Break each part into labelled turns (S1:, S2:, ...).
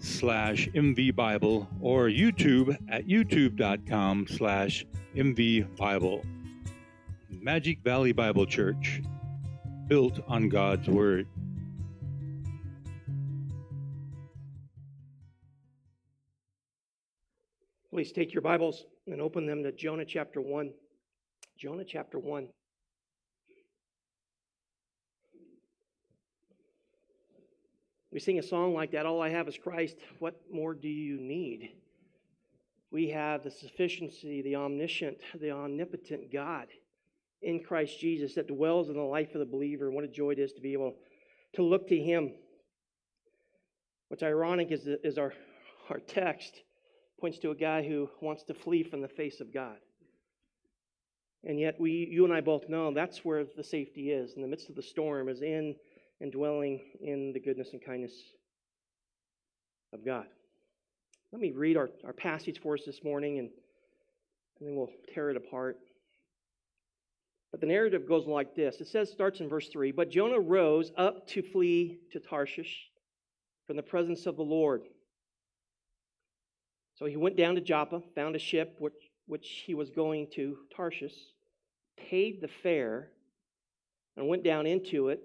S1: slash mvbible or YouTube at youtube.com slash mvbible. Magic Valley Bible Church, built on God's Word.
S2: Please take your Bibles and open them to Jonah chapter 1. Jonah chapter 1. We sing a song like that All I have is Christ. What more do you need? We have the sufficiency, the omniscient, the omnipotent God in Christ Jesus that dwells in the life of the believer. What a joy it is to be able to look to Him. What's ironic is, is our, our text points to a guy who wants to flee from the face of God. And yet, we, you and I both know that's where the safety is in the midst of the storm, is in and dwelling in the goodness and kindness of God. Let me read our, our passage for us this morning and, and then we'll tear it apart. But the narrative goes like this it says, starts in verse 3 But Jonah rose up to flee to Tarshish from the presence of the Lord. So he went down to Joppa, found a ship which, which he was going to Tarshish, paid the fare, and went down into it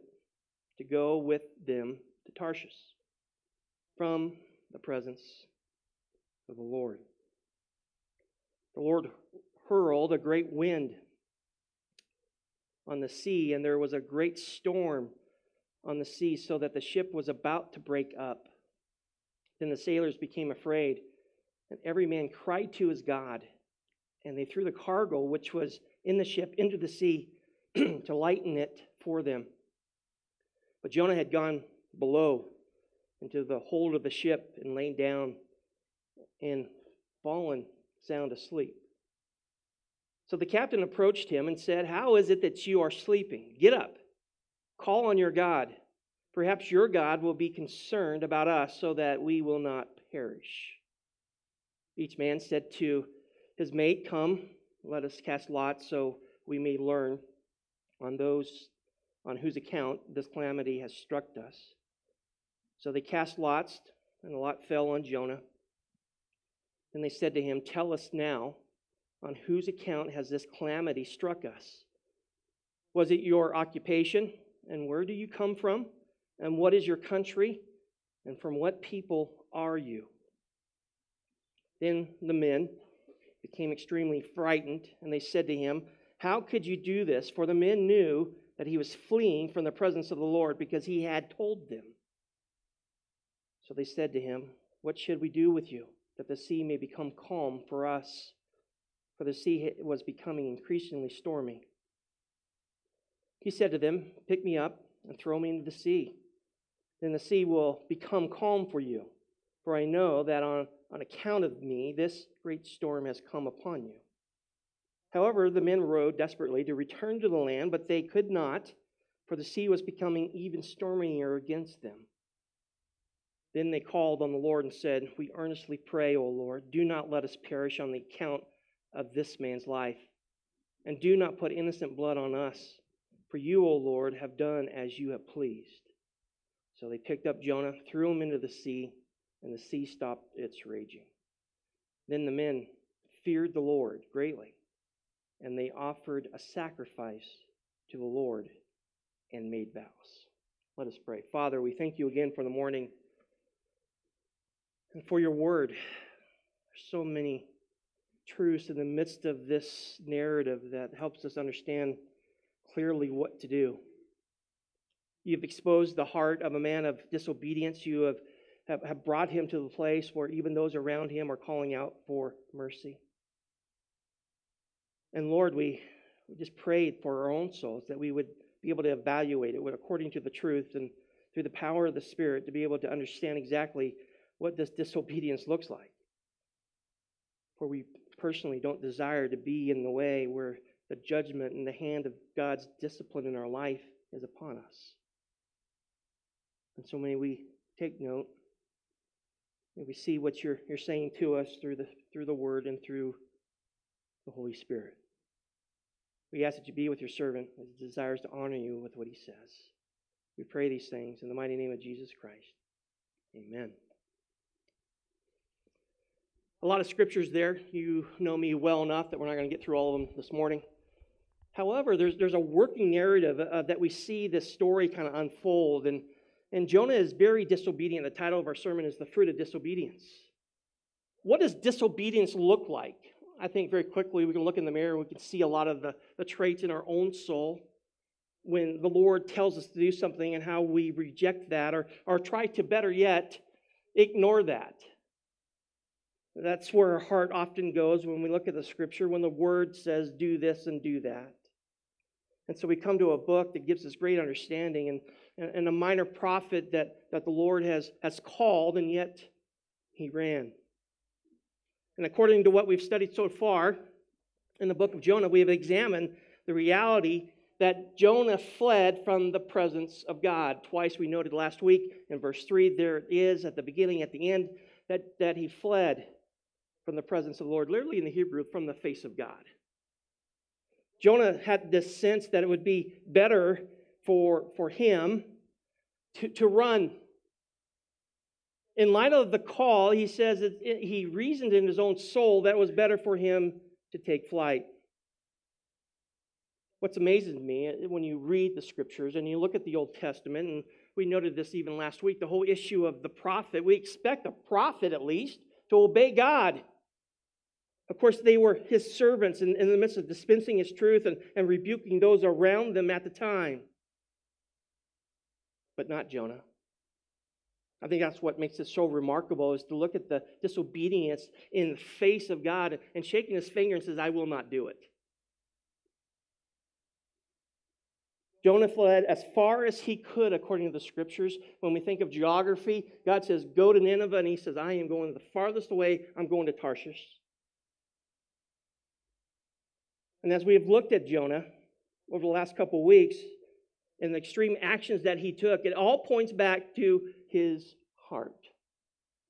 S2: to go with them to Tarshish from the presence of the Lord. The Lord hurled a great wind on the sea, and there was a great storm on the sea, so that the ship was about to break up. Then the sailors became afraid, and every man cried to his God, and they threw the cargo which was in the ship into the sea to lighten it for them. But Jonah had gone below into the hold of the ship and lain down and fallen sound asleep. So the captain approached him and said, How is it that you are sleeping? Get up, call on your God. Perhaps your God will be concerned about us so that we will not perish. Each man said to his mate, Come, let us cast lots so we may learn on those on whose account this calamity has struck us. So they cast lots, and the lot fell on Jonah. And they said to him, Tell us now, on whose account has this calamity struck us? Was it your occupation? And where do you come from? And what is your country? And from what people are you? Then the men became extremely frightened, and they said to him, How could you do this? For the men knew that he was fleeing from the presence of the Lord because he had told them. So they said to him, What should we do with you, that the sea may become calm for us? For the sea was becoming increasingly stormy. He said to them, Pick me up and throw me into the sea. Then the sea will become calm for you. For I know that on, on account of me, this great storm has come upon you. However, the men rowed desperately to return to the land, but they could not, for the sea was becoming even stormier against them. Then they called on the Lord and said, We earnestly pray, O Lord, do not let us perish on the account of this man's life, and do not put innocent blood on us, for you, O Lord, have done as you have pleased. So they picked up Jonah, threw him into the sea, and the sea stopped its raging. Then the men feared the Lord greatly and they offered a sacrifice to the Lord and made vows. Let us pray. Father, we thank you again for the morning and for your word. There's so many truths in the midst of this narrative that helps us understand clearly what to do. You've exposed the heart of a man of disobedience. You have, have, have brought him to the place where even those around him are calling out for mercy. And Lord, we, we just prayed for our own souls that we would be able to evaluate it according to the truth and through the power of the Spirit to be able to understand exactly what this disobedience looks like. For we personally don't desire to be in the way where the judgment and the hand of God's discipline in our life is upon us. And so may we take note. May we see what you're, you're saying to us through the, through the Word and through the Holy Spirit. We ask that you be with your servant as he desires to honor you with what he says. We pray these things in the mighty name of Jesus Christ. Amen. A lot of scriptures there. You know me well enough that we're not going to get through all of them this morning. However, there's, there's a working narrative uh, that we see this story kind of unfold. And, and Jonah is very disobedient. The title of our sermon is The Fruit of Disobedience. What does disobedience look like? I think very quickly we can look in the mirror, we can see a lot of the, the traits in our own soul when the Lord tells us to do something and how we reject that or, or try to, better yet, ignore that. That's where our heart often goes when we look at the scripture, when the word says, do this and do that. And so we come to a book that gives us great understanding and, and a minor prophet that, that the Lord has, has called, and yet he ran. And according to what we've studied so far in the book of Jonah, we have examined the reality that Jonah fled from the presence of God. Twice we noted last week in verse 3, there is at the beginning, at the end, that, that he fled from the presence of the Lord, literally in the Hebrew, from the face of God. Jonah had this sense that it would be better for, for him to, to run. In light of the call, he says that he reasoned in his own soul that it was better for him to take flight. What's amazing to me uh, when you read the scriptures and you look at the Old Testament, and we noted this even last week, the whole issue of the prophet, we expect a prophet at least to obey God. Of course, they were his servants in, in the midst of dispensing his truth and, and rebuking those around them at the time. But not Jonah. I think that's what makes it so remarkable is to look at the disobedience in the face of God and shaking his finger and says, I will not do it. Jonah fled as far as he could according to the scriptures. When we think of geography, God says, Go to Nineveh, and he says, I am going the farthest away. I'm going to Tarshish. And as we have looked at Jonah over the last couple of weeks and the extreme actions that he took, it all points back to his heart.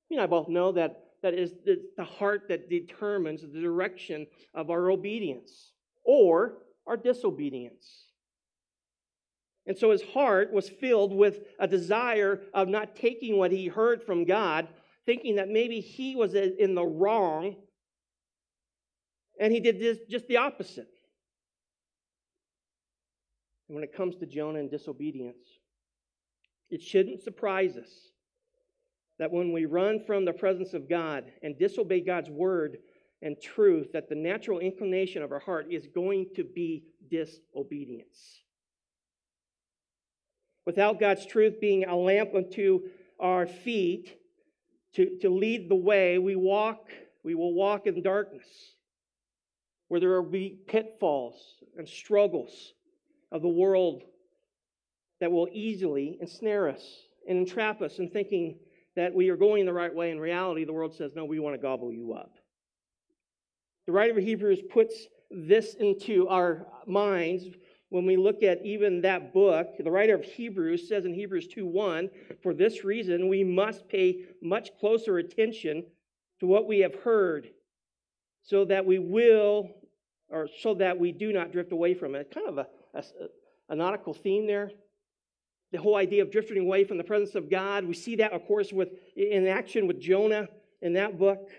S2: You and I both know that that is the heart that determines the direction of our obedience or our disobedience. And so his heart was filled with a desire of not taking what he heard from God, thinking that maybe he was in the wrong. And he did this, just the opposite. And when it comes to Jonah and disobedience, it shouldn't surprise us that when we run from the presence of God and disobey God's word and truth, that the natural inclination of our heart is going to be disobedience. Without God's truth being a lamp unto our feet to, to lead the way, we walk, we will walk in darkness, where there will be pitfalls and struggles of the world that will easily ensnare us and entrap us in thinking that we are going the right way. In reality, the world says, no, we want to gobble you up. The writer of Hebrews puts this into our minds when we look at even that book, the writer of Hebrews says in Hebrews 2:1, for this reason we must pay much closer attention to what we have heard, so that we will, or so that we do not drift away from it. Kind of a, a, a nautical theme there. The whole idea of drifting away from the presence of God. We see that, of course, with in action with Jonah in that book.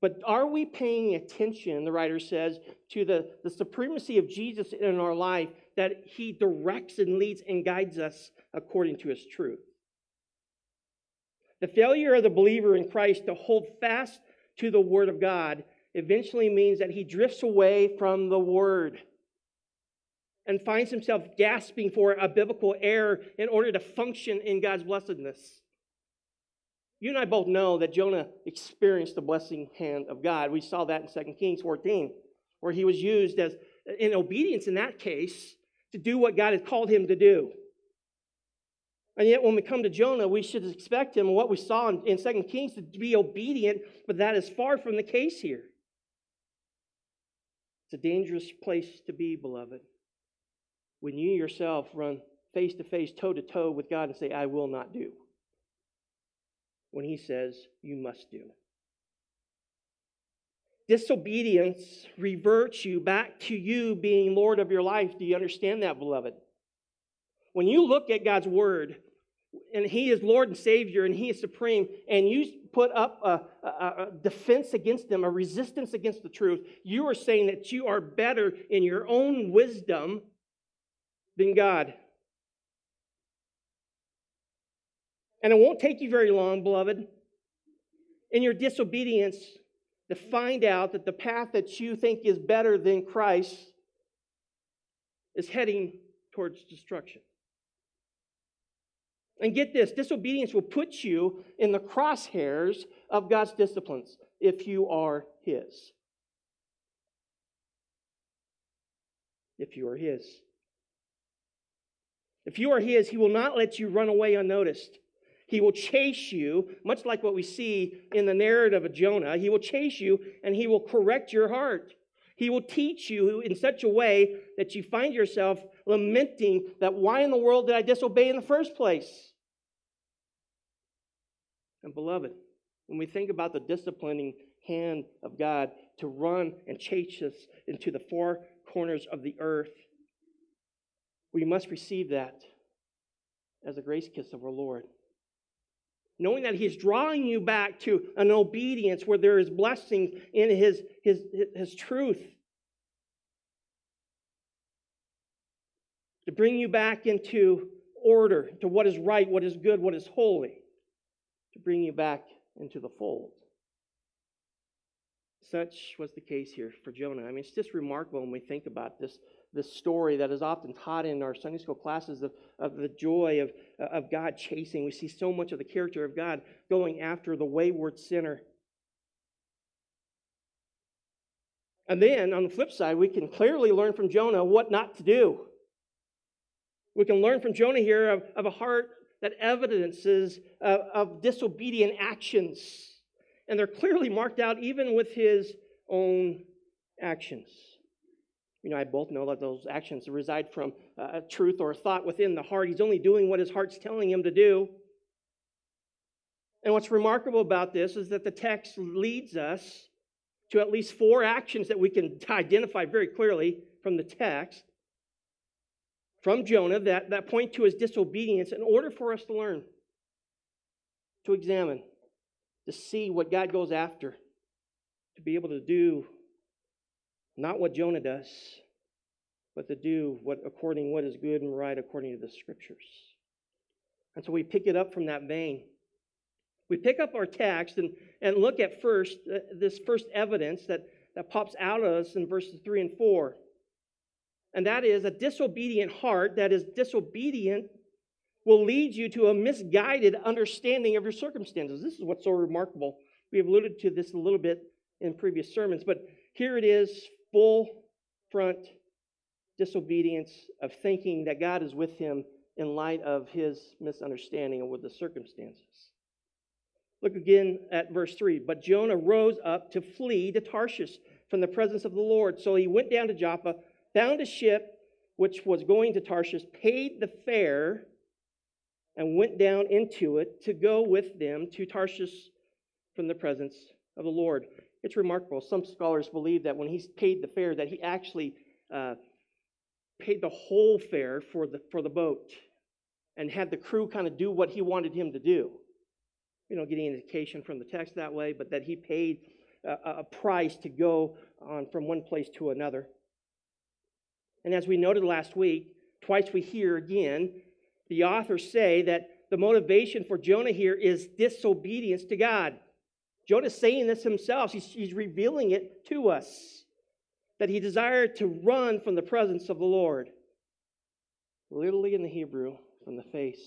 S2: But are we paying attention, the writer says, to the, the supremacy of Jesus in our life, that he directs and leads and guides us according to his truth? The failure of the believer in Christ to hold fast to the Word of God eventually means that he drifts away from the Word and finds himself gasping for a biblical error in order to function in God's blessedness. You and I both know that Jonah experienced the blessing hand of God. We saw that in 2 Kings 14, where he was used as in obedience in that case to do what God had called him to do. And yet, when we come to Jonah, we should expect him, what we saw in, in 2 Kings, to be obedient, but that is far from the case here. It's a dangerous place to be, beloved. When you yourself run face to face, toe to toe with God and say, I will not do. When He says, you must do. Disobedience reverts you back to you being Lord of your life. Do you understand that, beloved? When you look at God's Word, and He is Lord and Savior, and He is supreme, and you put up a, a, a, defense against them, a resistance against the truth, you are saying that you are better in your own wisdom than God. And it won't take you very long, beloved, in your disobedience to find out that the path that you think is better than Christ is heading towards destruction. And get this disobedience will put you in the crosshairs of God's disciplines if you are His. If you are His. If you are His, He will not let you run away unnoticed. He will chase you, much like what we see in the narrative of Jonah. He will chase you and He will correct your heart. He will teach you in such a way that you find yourself lamenting that why in the world did I disobey in the first place? And beloved, when we think about the disciplining hand of God to run and chase us into the four corners of the earth, we must receive that as a grace kiss of our Lord. Knowing that He's drawing you back to an obedience where there is blessing in His, his, his truth. To bring you back into order, to what is right, what is good, what is holy. To bring you back into the fold. Such was the case here for Jonah. I mean, it's just remarkable when we think about this this story that is often taught in our Sunday school classes of, of the joy of, of God chasing. We see so much of the character of God going after the wayward sinner. And then on the flip side, we can clearly learn from Jonah what not to do. We can learn from Jonah here of, of a heart that evidences of, of disobedient actions. And they're clearly marked out even with his own actions. You know, I both know that those actions reside from a truth or a thought within the heart. He's only doing what his heart's telling him to do. And what's remarkable about this is that the text leads us to at least four actions that we can identify very clearly from the text from Jonah that, that point to his disobedience in order for us to learn, to examine, to see what God goes after, to be able to do not what Jonah does, but to do what according what is good and right according to the scriptures. And so we pick it up from that vein. We pick up our text and, and look at first uh, this first evidence that, that pops out of us in verses 3 and 4. And that is a disobedient heart that is disobedient will lead you to a misguided understanding of your circumstances. This is what's so remarkable. We have alluded to this a little bit in previous sermons, but here it is full front disobedience of thinking that God is with him in light of his misunderstanding of what the circumstances. Look again at verse 3. But Jonah rose up to flee to Tarshish from the presence of the Lord. So he went down to Joppa, found a ship which was going to Tarshish, paid the fare, and went down into it to go with them to Tarshish from the presence of the Lord. It's remarkable. Some scholars believe that when he paid the fare, that he actually uh, paid the whole fare for the, for the boat and had the crew kind of do what he wanted him to do. You know, getting indication from the text that way, but that he paid a, a price to go on from one place to another. And as we noted last week, twice we hear again the authors say that the motivation for Jonah here is disobedience to God. Jonah's saying this himself, he's, he's revealing it to us that he desired to run from the presence of the Lord. Literally in the Hebrew, from the face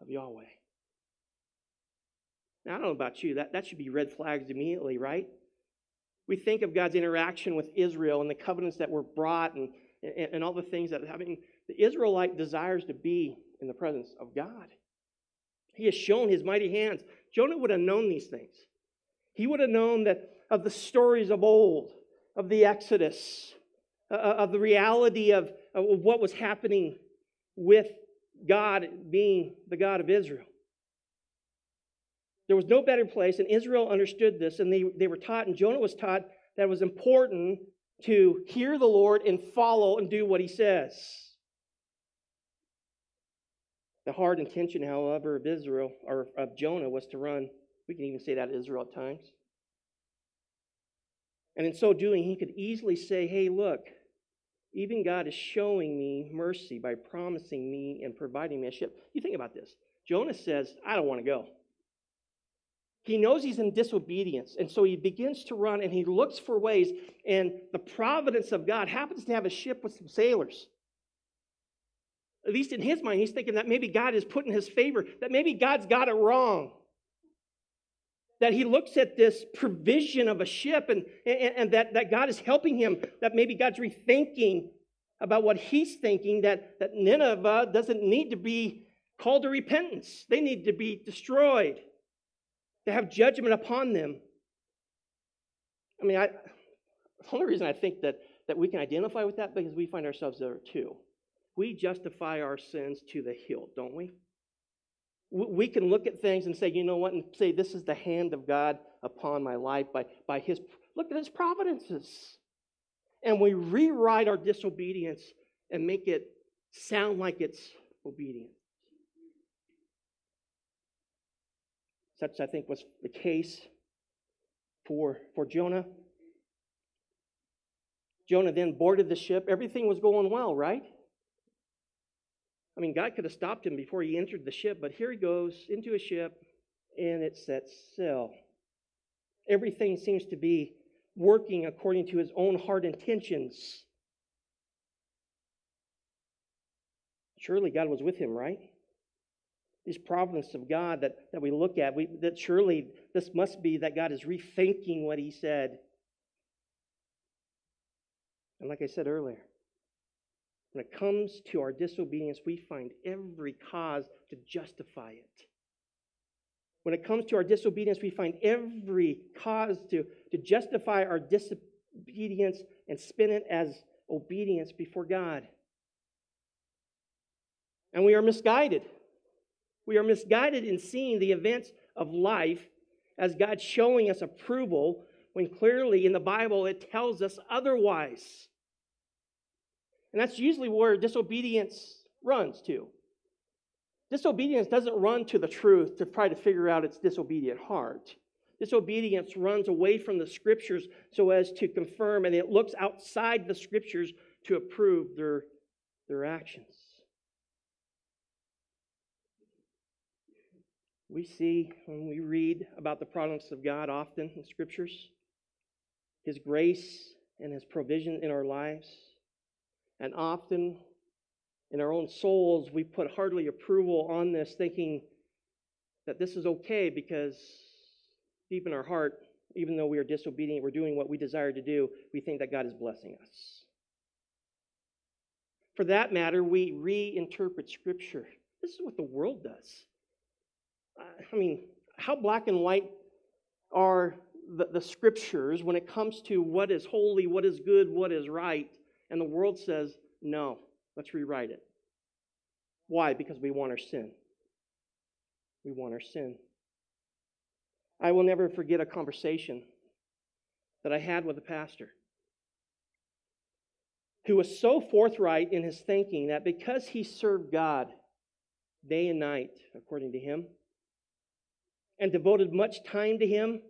S2: of Yahweh. Now, I don't know about you, that, that should be red flags immediately, right? We think of God's interaction with Israel and the covenants that were brought and, and, and all the things that having the Israelite desires to be in the presence of God. He has shown his mighty hands. Jonah would have known these things. He would have known that of the stories of old, of the Exodus, uh, uh, of the reality of, of what was happening with God being the God of Israel. There was no better place, and Israel understood this, and they, they were taught, and Jonah was taught that it was important to hear the Lord and follow and do what he says. The hard intention, however, of Israel, or of Jonah, was to run. We can even say that Israel at times. And in so doing, he could easily say, hey, look, even God is showing me mercy by promising me and providing me a ship. You think about this. Jonah says, I don't want to go. He knows he's in disobedience, and so he begins to run and he looks for ways, and the providence of God happens to have a ship with some sailors. At least in his mind, he's thinking that maybe God is put in his favor, that maybe God's got it wrong. That he looks at this provision of a ship and, and, and that, that God is helping him, that maybe God's rethinking about what he's thinking, that, that Nineveh doesn't need to be called to repentance. They need to be destroyed, to have judgment upon them. I mean, I, the only reason I think that, that we can identify with that because we find ourselves there too. We justify our sins to the hilt, don't we? We can look at things and say, you know what, and say, this is the hand of God upon my life by, by His, look at His providences. And we rewrite our disobedience and make it sound like it's obedience. Such, I think, was the case for, for Jonah. Jonah then boarded the ship. Everything was going well, right? I mean, God could have stopped him before he entered the ship, but here he goes into a ship and it sets sail. Everything seems to be working according to his own heart intentions. Surely God was with him, right? This providence of God that, that we look at, we, that surely this must be that God is rethinking what he said. And like I said earlier, when it comes to our disobedience, we find every cause to justify it. When it comes to our disobedience, we find every cause to, to justify our disobedience and spin it as obedience before God. And we are misguided. We are misguided in seeing the events of life as God showing us approval when clearly in the Bible it tells us otherwise. And that's usually where disobedience runs to. Disobedience doesn't run to the truth to try to figure out its disobedient heart. Disobedience runs away from the scriptures so as to confirm, and it looks outside the scriptures to approve their, their actions. We see when we read about the providence of God often in scriptures, His grace and His provision in our lives. And often in our own souls, we put hardly approval on this, thinking that this is okay because deep in our heart, even though we are disobedient, we're doing what we desire to do, we think that God is blessing us. For that matter, we reinterpret Scripture. This is what the world does. I mean, how black and white are the, the Scriptures when it comes to what is holy, what is good, what is right? And the world says, no, let's rewrite it. Why? Because we want our sin. We want our sin. I will never forget a conversation that I had with a pastor who was so forthright in his thinking that because he served God day and night, according to him, and devoted much time to him,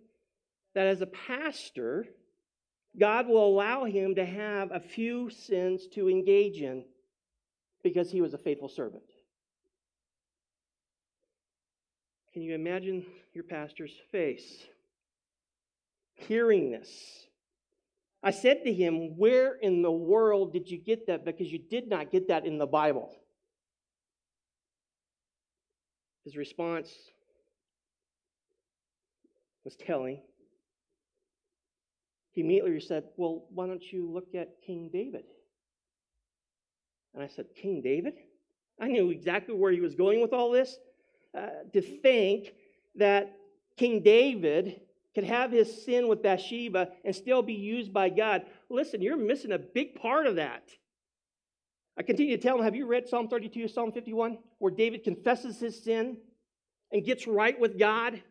S2: that as a pastor, God will allow him to have a few sins to engage in because he was a faithful servant. Can you imagine your pastor's face hearing this? I said to him, Where in the world did you get that? Because you did not get that in the Bible. His response was telling. He immediately said, Well, why don't you look at King David? And I said, King David? I knew exactly where he was going with all this. Uh, to think that King David could have his sin with Bathsheba and still be used by God. Listen, you're missing a big part of that. I continue to tell him, Have you read Psalm 32, Psalm 51, where David confesses his sin and gets right with God?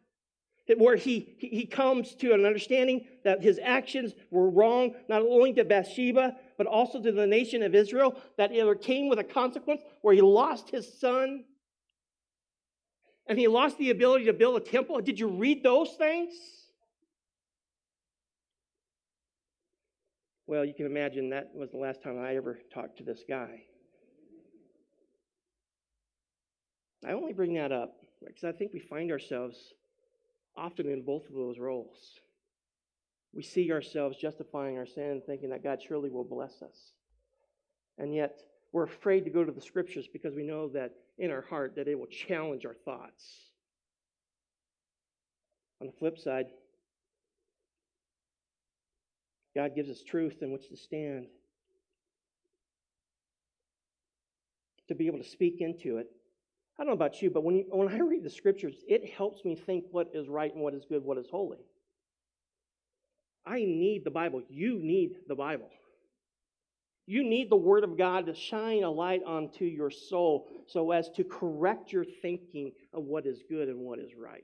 S2: Where he, he comes to an understanding that his actions were wrong, not only to Bathsheba, but also to the nation of Israel, that it came with a consequence where he lost his son and he lost the ability to build a temple. Did you read those things? Well, you can imagine that was the last time I ever talked to this guy. I only bring that up because I think we find ourselves often in both of those roles. We see ourselves justifying our sin, thinking that God surely will bless us. And yet, we're afraid to go to the scriptures because we know that in our heart that it will challenge our thoughts. On the flip side, God gives us truth in which to stand. To be able to speak into it. I don't know about you, but when, you, when I read the scriptures, it helps me think what is right and what is good, what is holy. I need the Bible. You need the Bible. You need the Word of God to shine a light onto your soul so as to correct your thinking of what is good and what is right.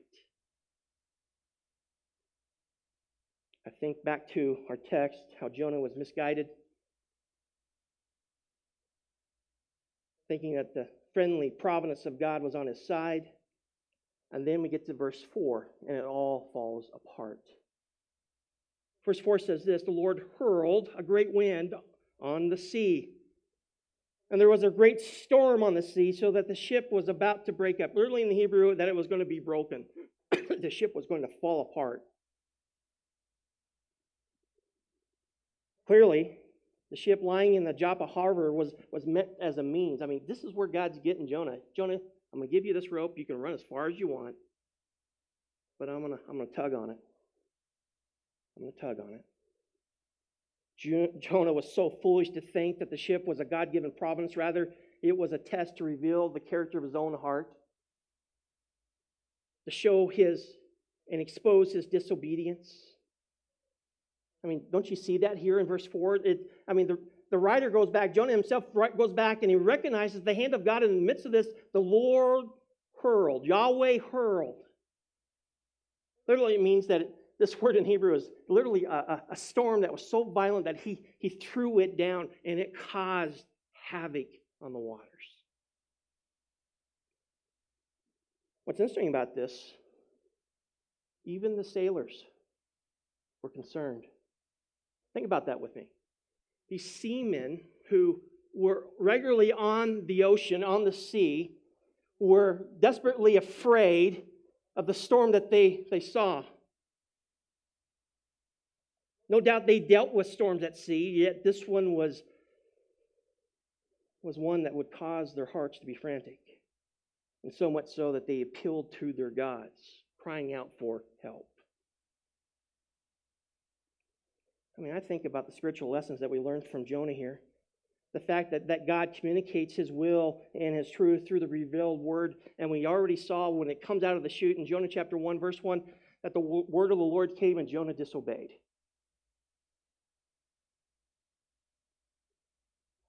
S2: I think back to our text, how Jonah was misguided, thinking that the friendly providence of God was on his side. And then we get to verse 4, and it all falls apart. Verse 4 says this The Lord hurled a great wind on the sea. And there was a great storm on the sea, so that the ship was about to break up. Literally in the Hebrew, that it was going to be broken. the ship was going to fall apart. Clearly, the ship lying in the Joppa harbor was, was meant as a means. I mean, this is where God's getting Jonah. Jonah, I'm going to give you this rope. You can run as far as you want, but I'm going to, I'm going to tug on it. I'm going to tug on it. Jonah was so foolish to think that the ship was a God given providence. Rather, it was a test to reveal the character of his own heart, to show his and expose his disobedience. I mean, don't you see that here in verse 4? It, I mean, the, the writer goes back, Jonah himself goes back, and he recognizes the hand of God in the midst of this. The Lord hurled, Yahweh hurled. Literally, it means that this word in Hebrew is literally a, a, storm that was so violent that he, he threw it down and it caused havoc on the waters. What's interesting about this, even the sailors were concerned. Think about that with me. These seamen who were regularly on the ocean, on the sea, were desperately afraid of the storm that they, they saw. No doubt they dealt with storms at sea, yet this one was, was one that would cause their hearts to be frantic. And so much so that they appealed to their gods, crying out for help. I mean, I think about the spiritual lessons that we learned from Jonah here. The fact that, that God communicates his will and his truth through the revealed word. And we already saw when it comes out of the chute in Jonah chapter 1, verse 1, that the word of the Lord came and Jonah disobeyed.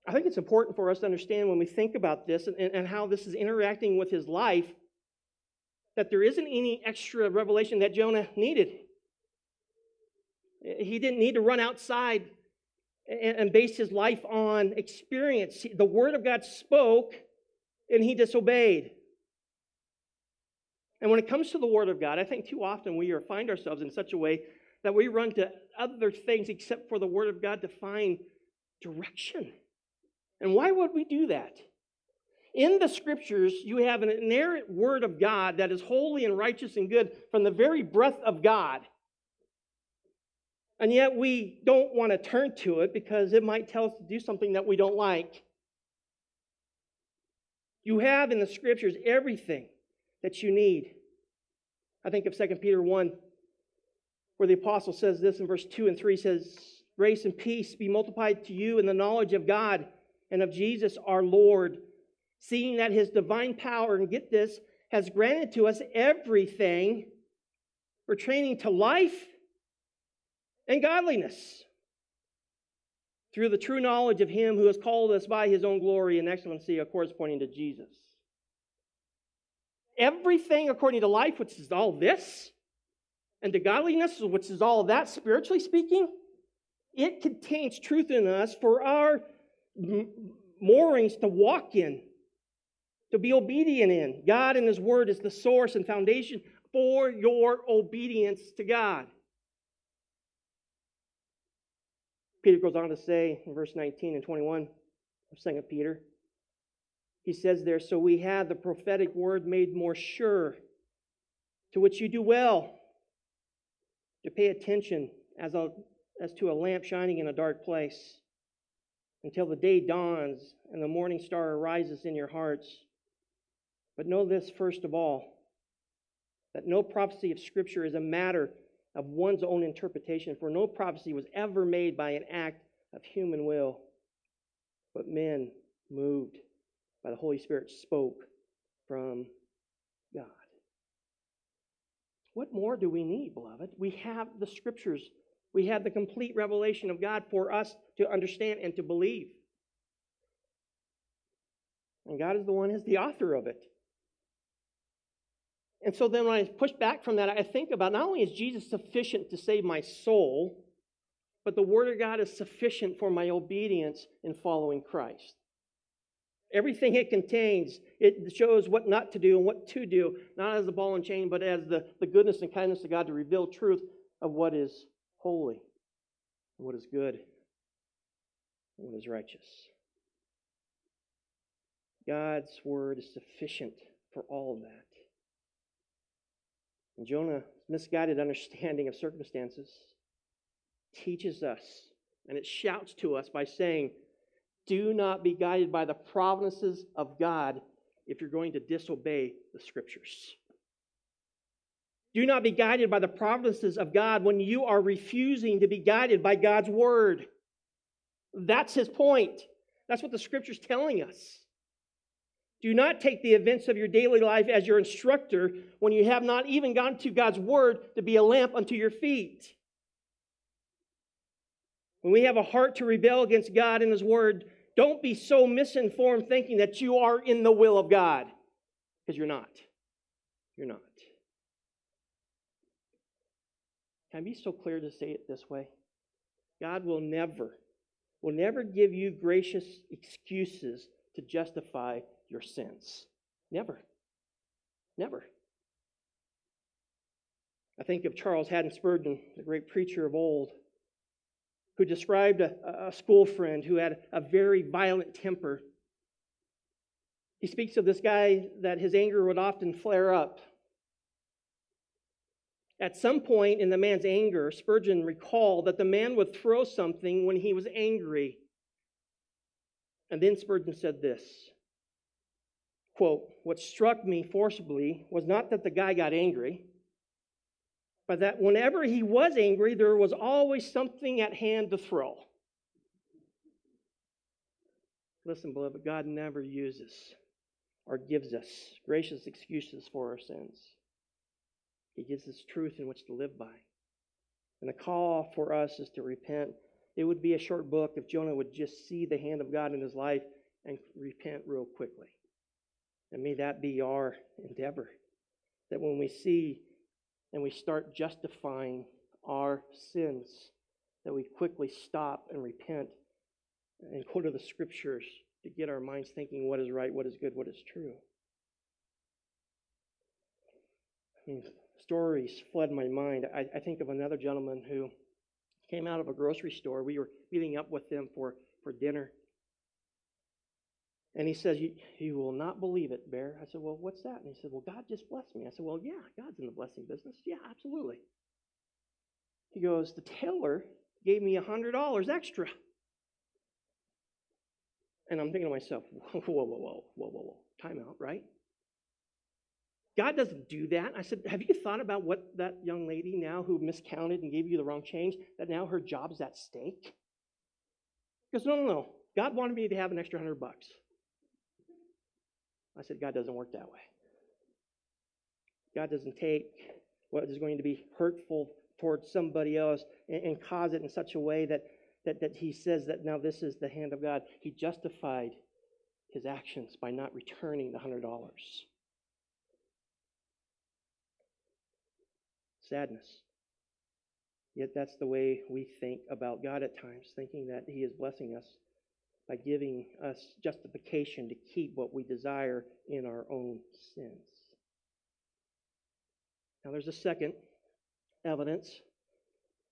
S2: I think it's important for us to understand when we think about this and, and how this is interacting with his life that there isn't any extra revelation that Jonah needed. He didn't need to run outside and, and base his life on experience. The Word of God spoke and he disobeyed. And when it comes to the Word of God, I think too often we find ourselves in such a way that we run to other things except for the Word of God to find direction. And why would we do that? In the scriptures, you have an inerrant word of God that is holy and righteous and good from the very breath of God. And yet we don't want to turn to it because it might tell us to do something that we don't like. You have in the scriptures everything that you need. I think of 2 Peter 1, where the apostle says this in verse 2 and 3 says, Grace and peace be multiplied to you in the knowledge of God and of Jesus our Lord, seeing that his divine power, and get this, has granted to us everything pertaining to life and godliness through the true knowledge of him who has called us by his own glory and excellency, of course, pointing to Jesus. Everything according to life, which is all this, and to godliness, which is all that, spiritually speaking, it contains truth in us for our moorings to walk in, to be obedient in. God and His Word is the source and foundation for your obedience to God. Peter goes on to say in verse 19 and 21 of 2 Peter, he says there, So we have the prophetic word made more sure, to which you do well to pay attention as, a, as to a lamp shining in a dark place until the day dawns and the morning star arises in your hearts. But know this first of all that no prophecy of Scripture is a matter of one's own interpretation, for no prophecy was ever made by an act of human will, but men moved by the Holy Spirit spoke from God. What more do we need, beloved? We have the Scriptures. We have the complete revelation of God for us to understand and to believe. And God is the one who's the author of it. And so then when I push back from that, I think about not only is Jesus sufficient to save my soul, but the Word of God is sufficient for my obedience in following Christ. Everything it contains, it shows what not to do and what to do, not as a ball and chain, but as the, the goodness and kindness of God to reveal truth of what is holy, what is good, what is righteous. God's word is sufficient for all of that. And Jonah's misguided understanding of circumstances teaches us, and it shouts to us by saying, Do not be guided by the providences of God if you're going to disobey the scriptures. Do not be guided by the providences of God when you are refusing to be guided by God's word. That's his point. That's what the scripture's telling us. Do not take the events of your daily life as your instructor when you have not even gone to God's word to be a lamp unto your feet. When we have a heart to rebel against God and His word, don't be so misinformed thinking that you are in the will of God, because you're not. You're not. Can I be so clear to say it this way? God will never, will never give you gracious excuses to justify your sins. Never. Never. I think of Charles Haddon Spurgeon, the great preacher of old, who described a, a school friend who had a very violent temper. He speaks of this guy that his anger would often flare up. At some point in the man's anger, Spurgeon recalled that the man would throw something when he was angry. And then Spurgeon said this quote, what struck me forcibly was not that the guy got angry, but that whenever he was angry, there was always something at hand to throw. Listen, beloved, God never uses or gives us gracious excuses for our sins. He gives us truth in which to live by. And the call for us is to repent. It would be a short book if Jonah would just see the hand of God in his life and repent real quickly. And may that be our endeavor. That when we see and we start justifying our sins, that we quickly stop and repent and go to the scriptures to get our minds thinking what is right, what is good, what is true. I mean, stories flood my mind. I, I think of another gentleman who came out of a grocery store. We were meeting up with them for, for dinner. And he says, you, you will not believe it, Bear. I said, Well, what's that? And he said, Well, God just blessed me. I said, Well, yeah, God's in the blessing business. Yeah, absolutely. He goes, The tailor gave me a $100 extra. And I'm thinking to myself, Whoa, whoa, whoa, whoa, whoa, whoa, whoa. Time out, right? God doesn't do that. I said, Have you thought about what that young lady now who miscounted and gave you the wrong change, that now her job's at stake? He goes, No, no, no. God wanted me to have an extra hundred bucks. I said, God doesn't work that way. God doesn't take what is going to be hurtful towards somebody else and, and cause it in such a way that, that, that he says that now this is the hand of God. He justified his actions by not returning the $100. Sadness. Yet that's the way we think about God at times, thinking that He is blessing us by giving us justification to keep what we desire in our own sins. Now, there's a second evidence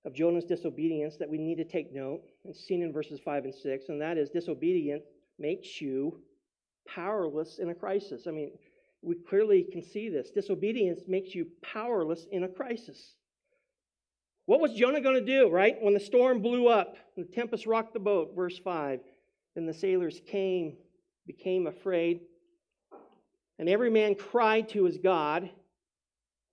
S2: of Jonah's disobedience that we need to take note. It's seen in verses 5 and 6, and that is disobedience makes you powerless in a crisis. I mean, we clearly can see this. Disobedience makes you powerless in a crisis. What was Jonah going to do, right? When the storm blew up, the tempest rocked the boat, verse 5. Then the sailors came, became afraid, and every man cried to his God.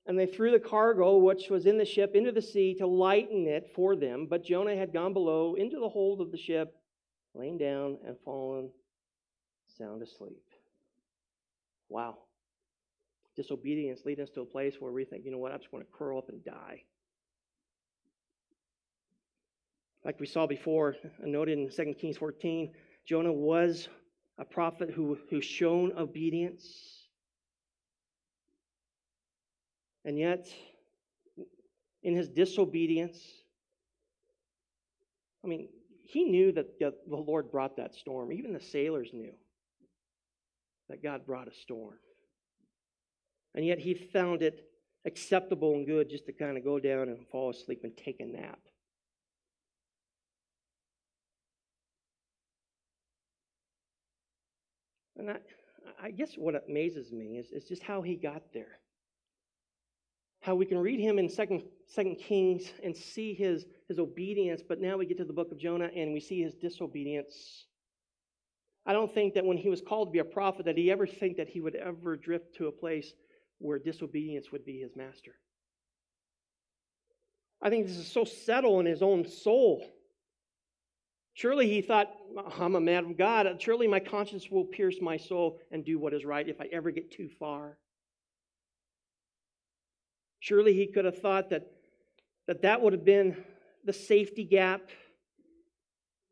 S2: And they threw the cargo which was in the ship into the sea to lighten it for them. But Jonah had gone below into the hold of the ship, lain down and fallen sound asleep. Wow. Disobedience leads us to a place where we think, you know what, I'm just going to curl up and die. Like we saw before, noted in 2 Kings 14, Jonah was a prophet who, who shown obedience. And yet, in his disobedience, I mean, he knew that the Lord brought that storm. Even the sailors knew that God brought a storm. And yet he found it acceptable and good just to kind of go down and fall asleep and take a nap. And I, I guess what amazes me is, is just how he got there. How we can read him in Second, Second Kings and see his, his obedience, but now we get to the book of Jonah and we see his disobedience. I don't think that when he was called to be a prophet that he ever think that he would ever drift to a place where disobedience would be his master. I think this is so settled in his own soul Surely he thought, oh, I'm a man of God. Surely my conscience will pierce my soul and do what is right if I ever get too far. Surely he could have thought that that, that would have been the safety gap,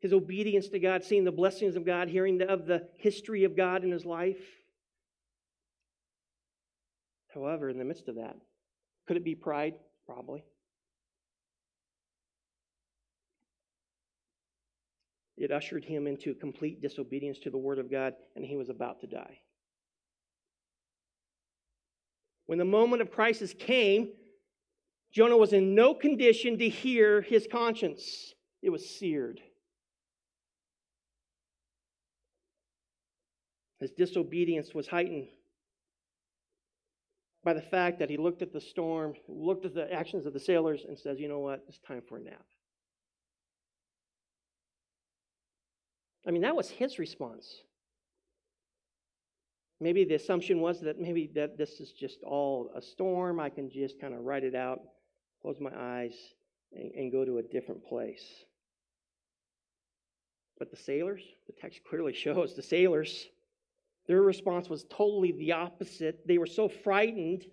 S2: his obedience to God, seeing the blessings of God, hearing the, of the history of God in his life. However, in the midst of that, could it be pride? Probably. It ushered him into complete disobedience to the word of God, and he was about to die. When the moment of crisis came, Jonah was in no condition to hear his conscience. It was seared. His disobedience was heightened by the fact that he looked at the storm, looked at the actions of the sailors, and says, You know what? It's time for a nap. I mean, that was his response. Maybe the assumption was that maybe that this is just all a storm. I can just kind of write it out, close my eyes, and, and go to a different place. But the sailors, the text clearly shows the sailors, their response was totally the opposite. They were so frightened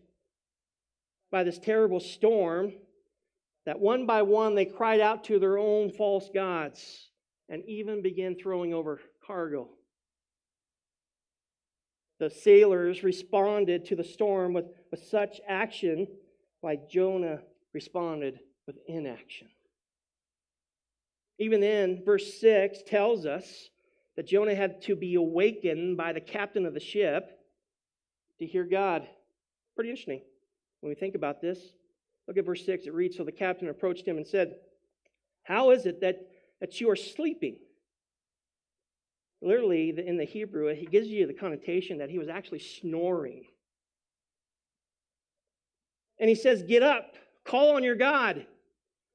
S2: by this terrible storm that one by one they cried out to their own false gods and even began throwing over cargo. The sailors responded to the storm with, with such action, like Jonah responded with inaction. Even then, verse 6 tells us that Jonah had to be awakened by the captain of the ship to hear God. Pretty interesting when we think about this. Look at verse 6. It reads So the captain approached him and said, How is it that that you are sleeping. Literally, in the Hebrew, he gives you the connotation that he was actually snoring. And he says, Get up, call on your God.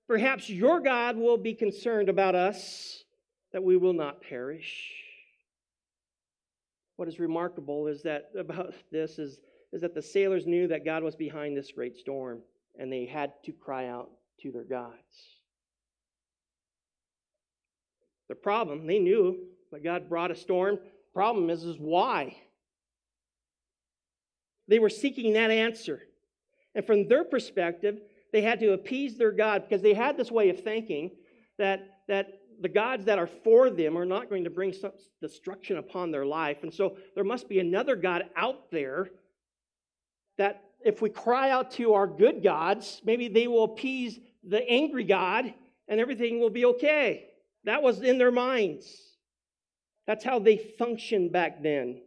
S2: Perhaps your God will be concerned about us, that we will not perish. What is remarkable is that about this is, is that the sailors knew that God was behind this great storm, and they had to cry out to their gods. The problem, they knew that God brought a storm. Problem is, is why? They were seeking that answer. And from their perspective, they had to appease their God because they had this way of thinking that, that the gods that are for them are not going to bring destruction upon their life. And so there must be another God out there that if we cry out to our good gods, maybe they will appease the angry God and everything will be okay. That was in their minds. That's how they functioned back then.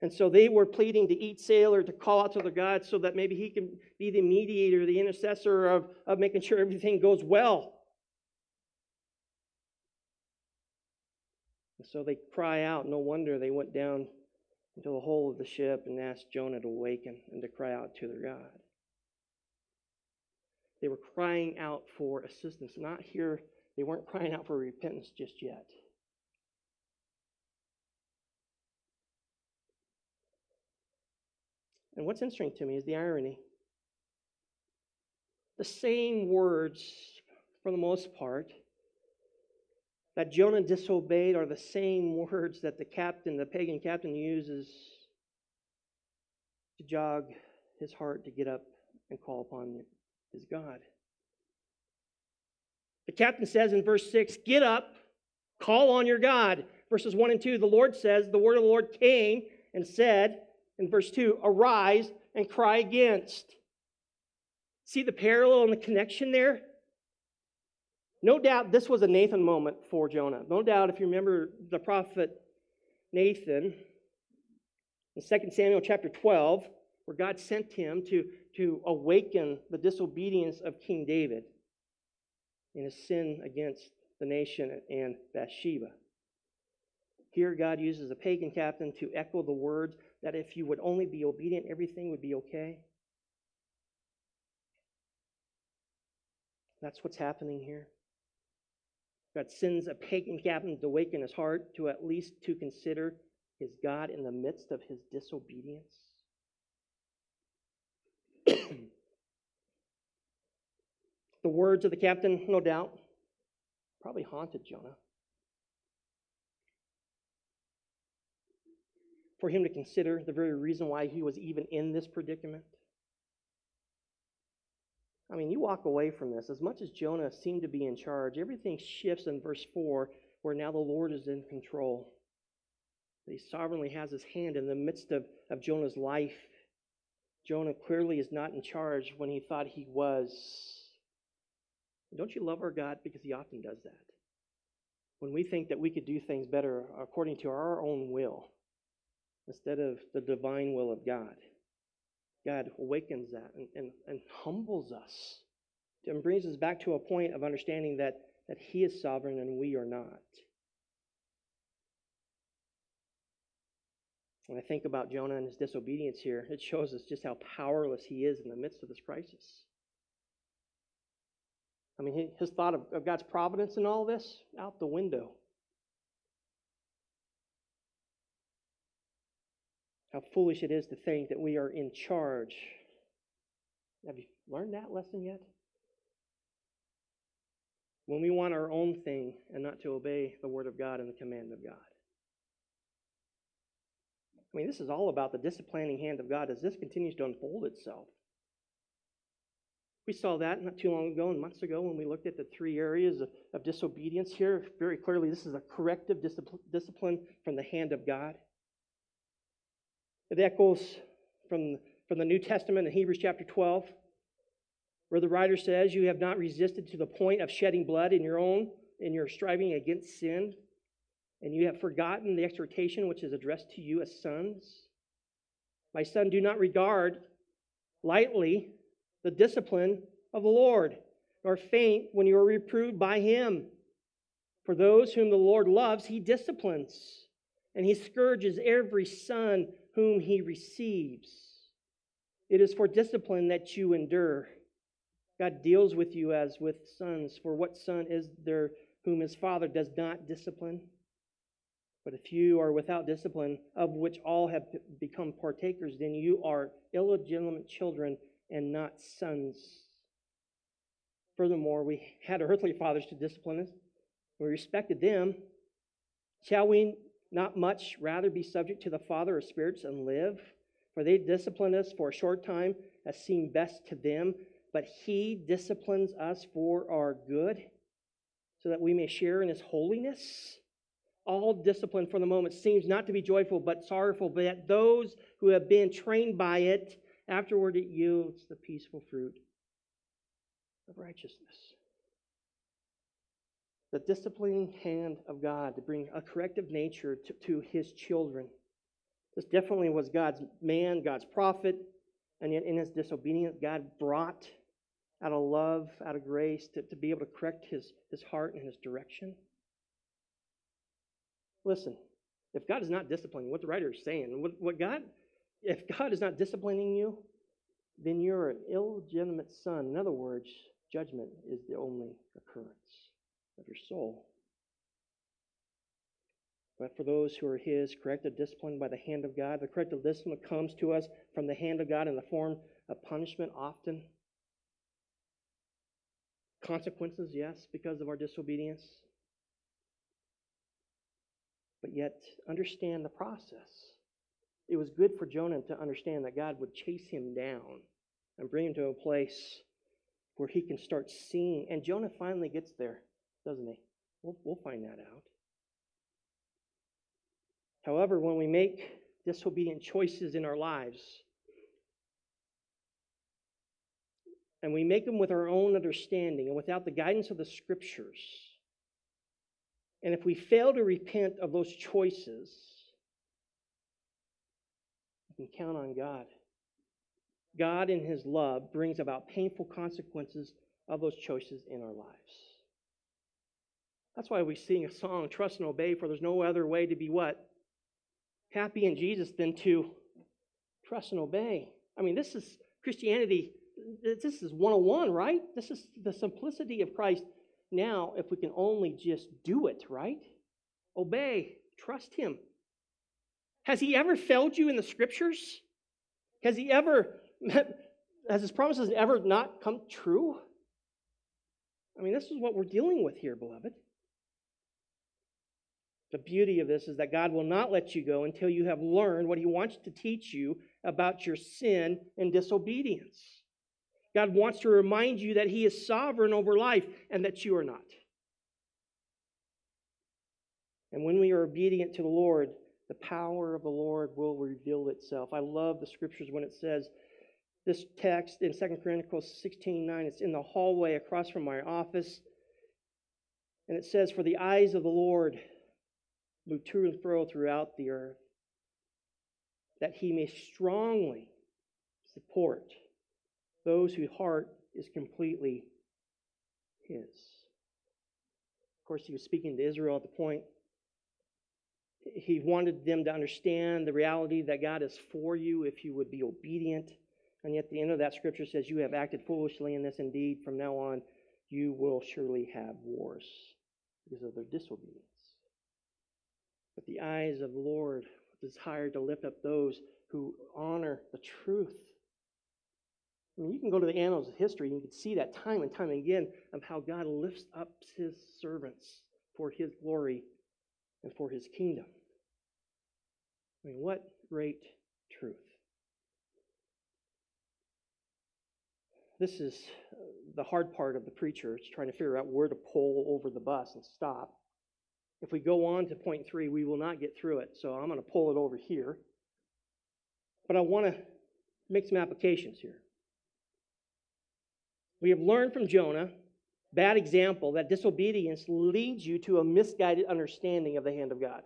S2: And so they were pleading to eat sailor to call out to the God so that maybe he can be the mediator, the intercessor of, of making sure everything goes well. And so they cry out. No wonder they went down into the hole of the ship and asked Jonah to awaken and to cry out to their God. They were crying out for assistance, not here. They weren't crying out for repentance just yet. And what's interesting to me is the irony. The same words, for the most part, that Jonah disobeyed are the same words that the captain, the pagan captain, uses to jog his heart to get up and call upon his God. The captain says in verse 6 Get up, call on your God. Verses 1 and 2, the Lord says, The word of the Lord came and said, in verse 2, Arise and cry against. See the parallel and the connection there? No doubt this was a Nathan moment for Jonah. No doubt, if you remember the prophet Nathan in 2 Samuel chapter 12, where God sent him to, to awaken the disobedience of King David in his sin against the nation and Bathsheba. Here, God uses a pagan captain to echo the words that if you would only be obedient, everything would be okay. That's what's happening here. God sends a pagan captain to awaken his heart to at least to consider his God in the midst of his disobedience. the words of the captain, no doubt, probably haunted Jonah. For him to consider the very reason why he was even in this predicament. I mean, you walk away from this. As much as Jonah seemed to be in charge, everything shifts in verse 4 where now the Lord is in control. He sovereignly has his hand in the midst of, of Jonah's life. Jonah clearly is not in charge when he thought he was. Don't you love our God? Because he often does that. When we think that we could do things better according to our own will instead of the divine will of God. God awakens that and, and, and humbles us and brings us back to a point of understanding that, that He is sovereign and we are not. When I think about Jonah and his disobedience here, it shows us just how powerless he is in the midst of this crisis. I mean, his thought of, of God's providence in all this, out the window. How foolish it is to think that we are in charge. Have you learned that lesson yet? When we want our own thing and not to obey the Word of God and the command of God. I mean, this is all about the disciplining hand of God as this continues to unfold itself. We saw that not too long ago and months ago when we looked at the three areas of, of disobedience here. Very clearly, this is a corrective discipline from the hand of God. It echoes from, from the New Testament in Hebrews chapter 12, where the writer says, You have not resisted to the point of shedding blood in your own, in your striving against sin, and you have forgotten the exhortation which is addressed to you as sons. My son, do not regard lightly the discipline of the Lord, nor faint when you are reproved by him. For those whom the Lord loves, he disciplines, and he scourges every son whom he receives. It is for discipline that you endure. God deals with you as with sons. For what son is there whom his father does not discipline? But if you are without discipline, of which all have become partakers, then you are illegitimate children and not sons. Furthermore, we had earthly fathers to discipline us. We respected them. Shall we not much rather be subject to the Father of spirits and live? For they discipline us for a short time as seemed best to them, but he disciplines us for our good, so that we may share in his holiness. All discipline for the moment seems not to be joyful, but sorrowful, but yet those who have been trained by it, afterward it yields the peaceful fruit of righteousness. The disciplining hand of God to bring a corrective nature to, to his children. This definitely was God's man, God's prophet, and yet in his disobedience, God brought out of love, out of grace, to, to be able to correct his, his heart and his direction. Listen, if God is not disciplining, what the writer is saying, what, what God, if God is not disciplining you, then you're an illegitimate son. In other words, judgment is the only occurrence of your soul. But for those who are His, corrective discipline by the hand of God, the corrective discipline comes to us from the hand of God in the form of punishment often. Consequences, yes, because of our disobedience. But yet, understand the process. It was good for Jonah to understand that God would chase him down and bring him to a place where he can start seeing. And Jonah finally gets there, doesn't he? We'll, we'll find that out. However, when we make disobedient choices in our lives, and we make them with our own understanding and without the guidance of the scriptures, and if we fail to repent of those choices, can count on God. God, in His love, brings about painful consequences of those choices in our lives. That's why we sing a song, Trust and Obey, for there's no other way to be what? Happy in Jesus than to trust and obey. I mean, this is Christianity. This is 101, right? This is the simplicity of Christ. Now, if we can only just do it, right? Obey, trust Him. Has He ever failed you in the scriptures? Has He ever, has His promises ever not come true? I mean, this is what we're dealing with here, beloved. The beauty of this is that God will not let you go until you have learned what He wants to teach you about your sin and disobedience. God wants to remind you that He is sovereign over life and that you are not. And when we are obedient to the Lord, the power of the Lord will reveal itself. I love the scriptures when it says, this text in 2 Chronicles 16 9, it's in the hallway across from my office. And it says, For the eyes of the Lord move to and fro throughout the earth, that he may strongly support those whose heart is completely his. Of course, he was speaking to Israel at the point. He wanted them to understand the reality that God is for you if you would be obedient. And yet, the end of that scripture says, You have acted foolishly in this. Indeed, from now on, you will surely have wars because of their disobedience. But the eyes of the Lord desire to lift up those who honor the truth. I mean, you can go to the annals of history and you can see that time and time again of how God lifts up his servants for his glory and for his kingdom. I mean, what great truth. This is uh, the hard part of the preacher. It's trying to figure out where to pull over the bus and stop. If we go on to point three, we will not get through it. So I'm going to pull it over here. But I want to make some applications here. We have learned from Jonah, bad example, that disobedience leads you to a misguided understanding of the hand of God,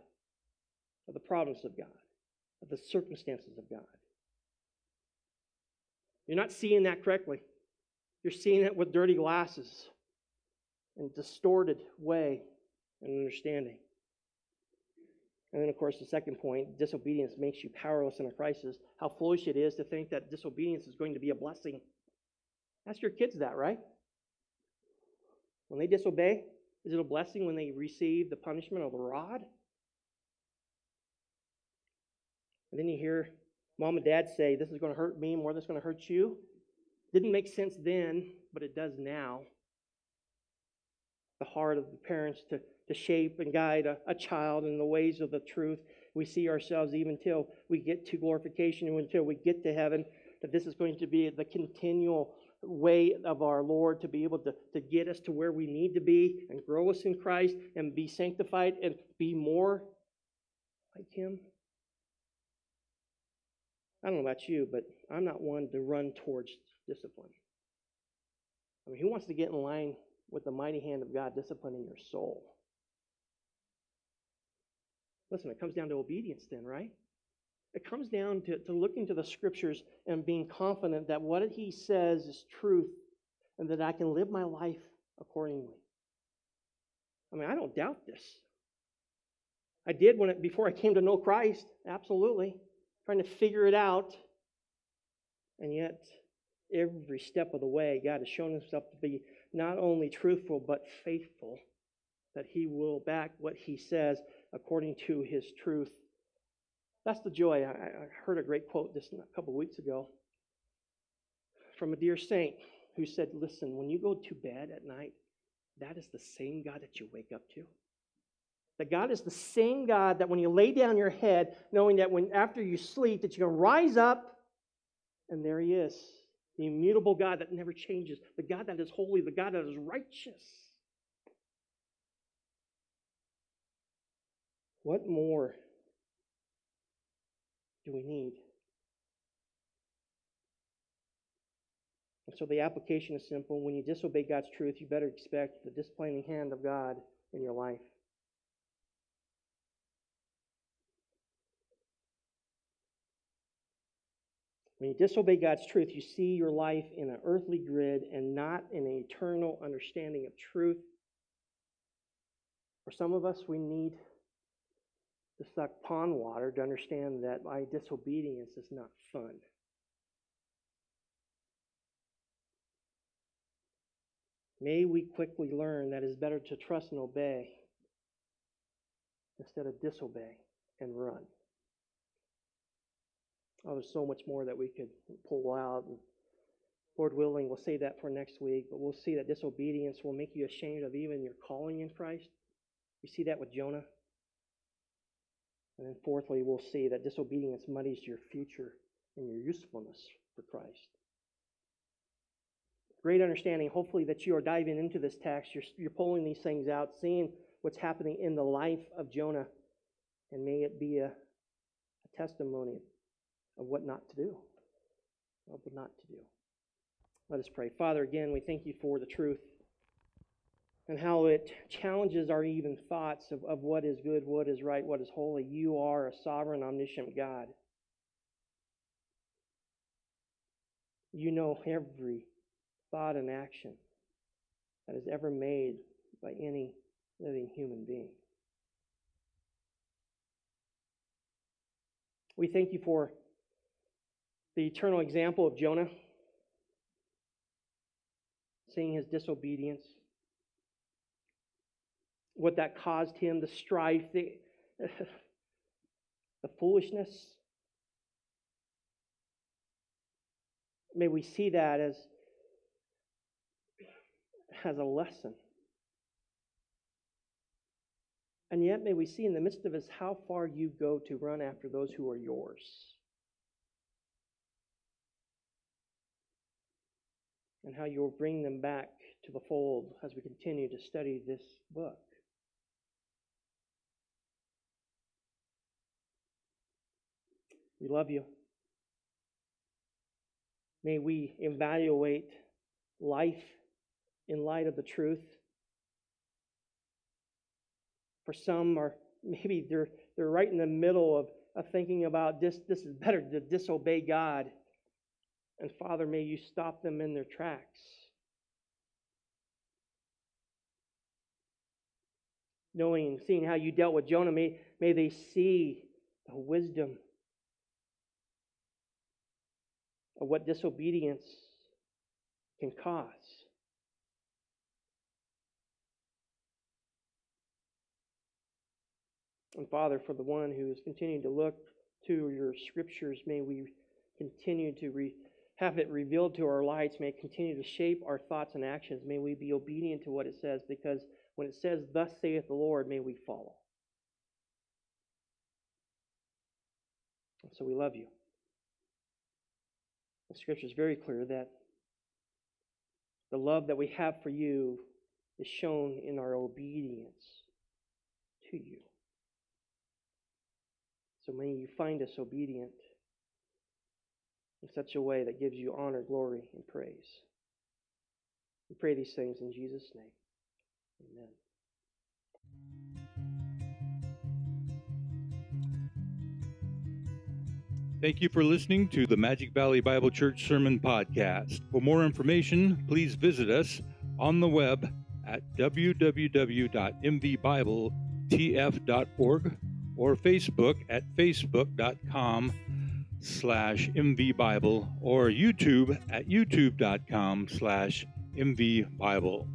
S2: of the providence of God, of the circumstances of God. You're not seeing that correctly. You're seeing it with dirty glasses and distorted way and understanding. And then, of course, the second point disobedience makes you powerless in a crisis. How foolish it is to think that disobedience is going to be a blessing. Ask your kids that, right? When they disobey, is it a blessing when they receive the punishment of the rod? And then you hear mom and dad say, This is going to hurt me more than it's going to hurt you. Didn't make sense then, but it does now. The heart of the parents to to shape and guide a, a child in the ways of the truth. we see ourselves even till we get to glorification and until we get to heaven, that this is going to be the continual way of our Lord to be able to, to get us to where we need to be and grow us in Christ and be sanctified and be more like Him. I don't know about you, but I'm not one to run towards discipline. I mean, who wants to get in line with the mighty hand of God disciplining your soul? Listen, it comes down to obedience, then, right? It comes down to, to looking to the scriptures and being confident that what he says is truth and that I can live my life accordingly. I mean, I don't doubt this. I did when it, before I came to know Christ, absolutely, trying to figure it out. And yet, every step of the way, God has shown himself to be not only truthful, but faithful, that he will back what he says according to his truth. That's the joy. I, I heard a great quote just a couple of weeks ago from a dear saint who said, Listen, when you go to bed at night, that is the same God that you wake up to. That God is the same God that when you lay down your head, knowing that when after you sleep, that going to rise up, and there He is, the immutable God that never changes, the God that is holy, the God that is righteous. What more do we need? And so the application is simple. When you disobey God's truth, you better expect the disciplining hand of God in your life. When you disobey God's truth, you see your life in an earthly grid and not in an eternal understanding of truth. For some of us, we need to suck pond water to understand that my disobedience is not fun. May we quickly learn that it's better to trust and obey instead of disobey and run. Oh, there's so much more that we could pull out. And Lord willing, we'll say that for next week, but we'll see that disobedience will make you ashamed of even your calling in Christ. You see that with Jonah. And then, fourthly, we'll see that disobedience muddies your future and your usefulness for Christ. Great understanding, hopefully, that you are diving into this text. You're, you're pulling these things out, seeing what's happening in the life of Jonah, and may it be a, a testimony of what not to do. Of what not to do. Let us pray. Father, again, we thank you for the truth and how it challenges our even thoughts of, of what is good, what is right, what is holy. You are a sovereign, omniscient God. You know every thought and action that is ever made by any living human being. We thank you for the eternal example of Jonah, seeing his disobedience, what that caused him, the strife, the, the foolishness. May we see that as, as a lesson. And yet, may we see in the midst of us how far you go to run after those who are yours. And how you'll bring them back to the fold as we continue to study this book. We love you. May we evaluate life in light of the truth. For some are maybe they're they're right in the middle of, of thinking about this this is better to disobey God. And Father, may you stop them in their tracks. Knowing and seeing how you dealt with Jonah, may, may they see the wisdom of what disobedience can cause. And Father, for the one who is continuing to look to your scriptures, may we continue to re- have it revealed to our lights. May it continue to shape our thoughts and actions. May we be obedient to what it says, because when it says, Thus saith the Lord, may we follow. So we love you. The scripture is very clear that the love that we have for you is shown in our obedience to you. So may you find us obedient in such a way that gives you honor, glory, and praise. We pray these things in Jesus' name. Amen.
S1: Thank you for listening to the Magic Valley Bible Church Sermon Podcast. For more information, please visit us on the web at www.mvbibletf.org or Facebook at facebook.com slash mvbible or YouTube at youtube.com slash mvbible.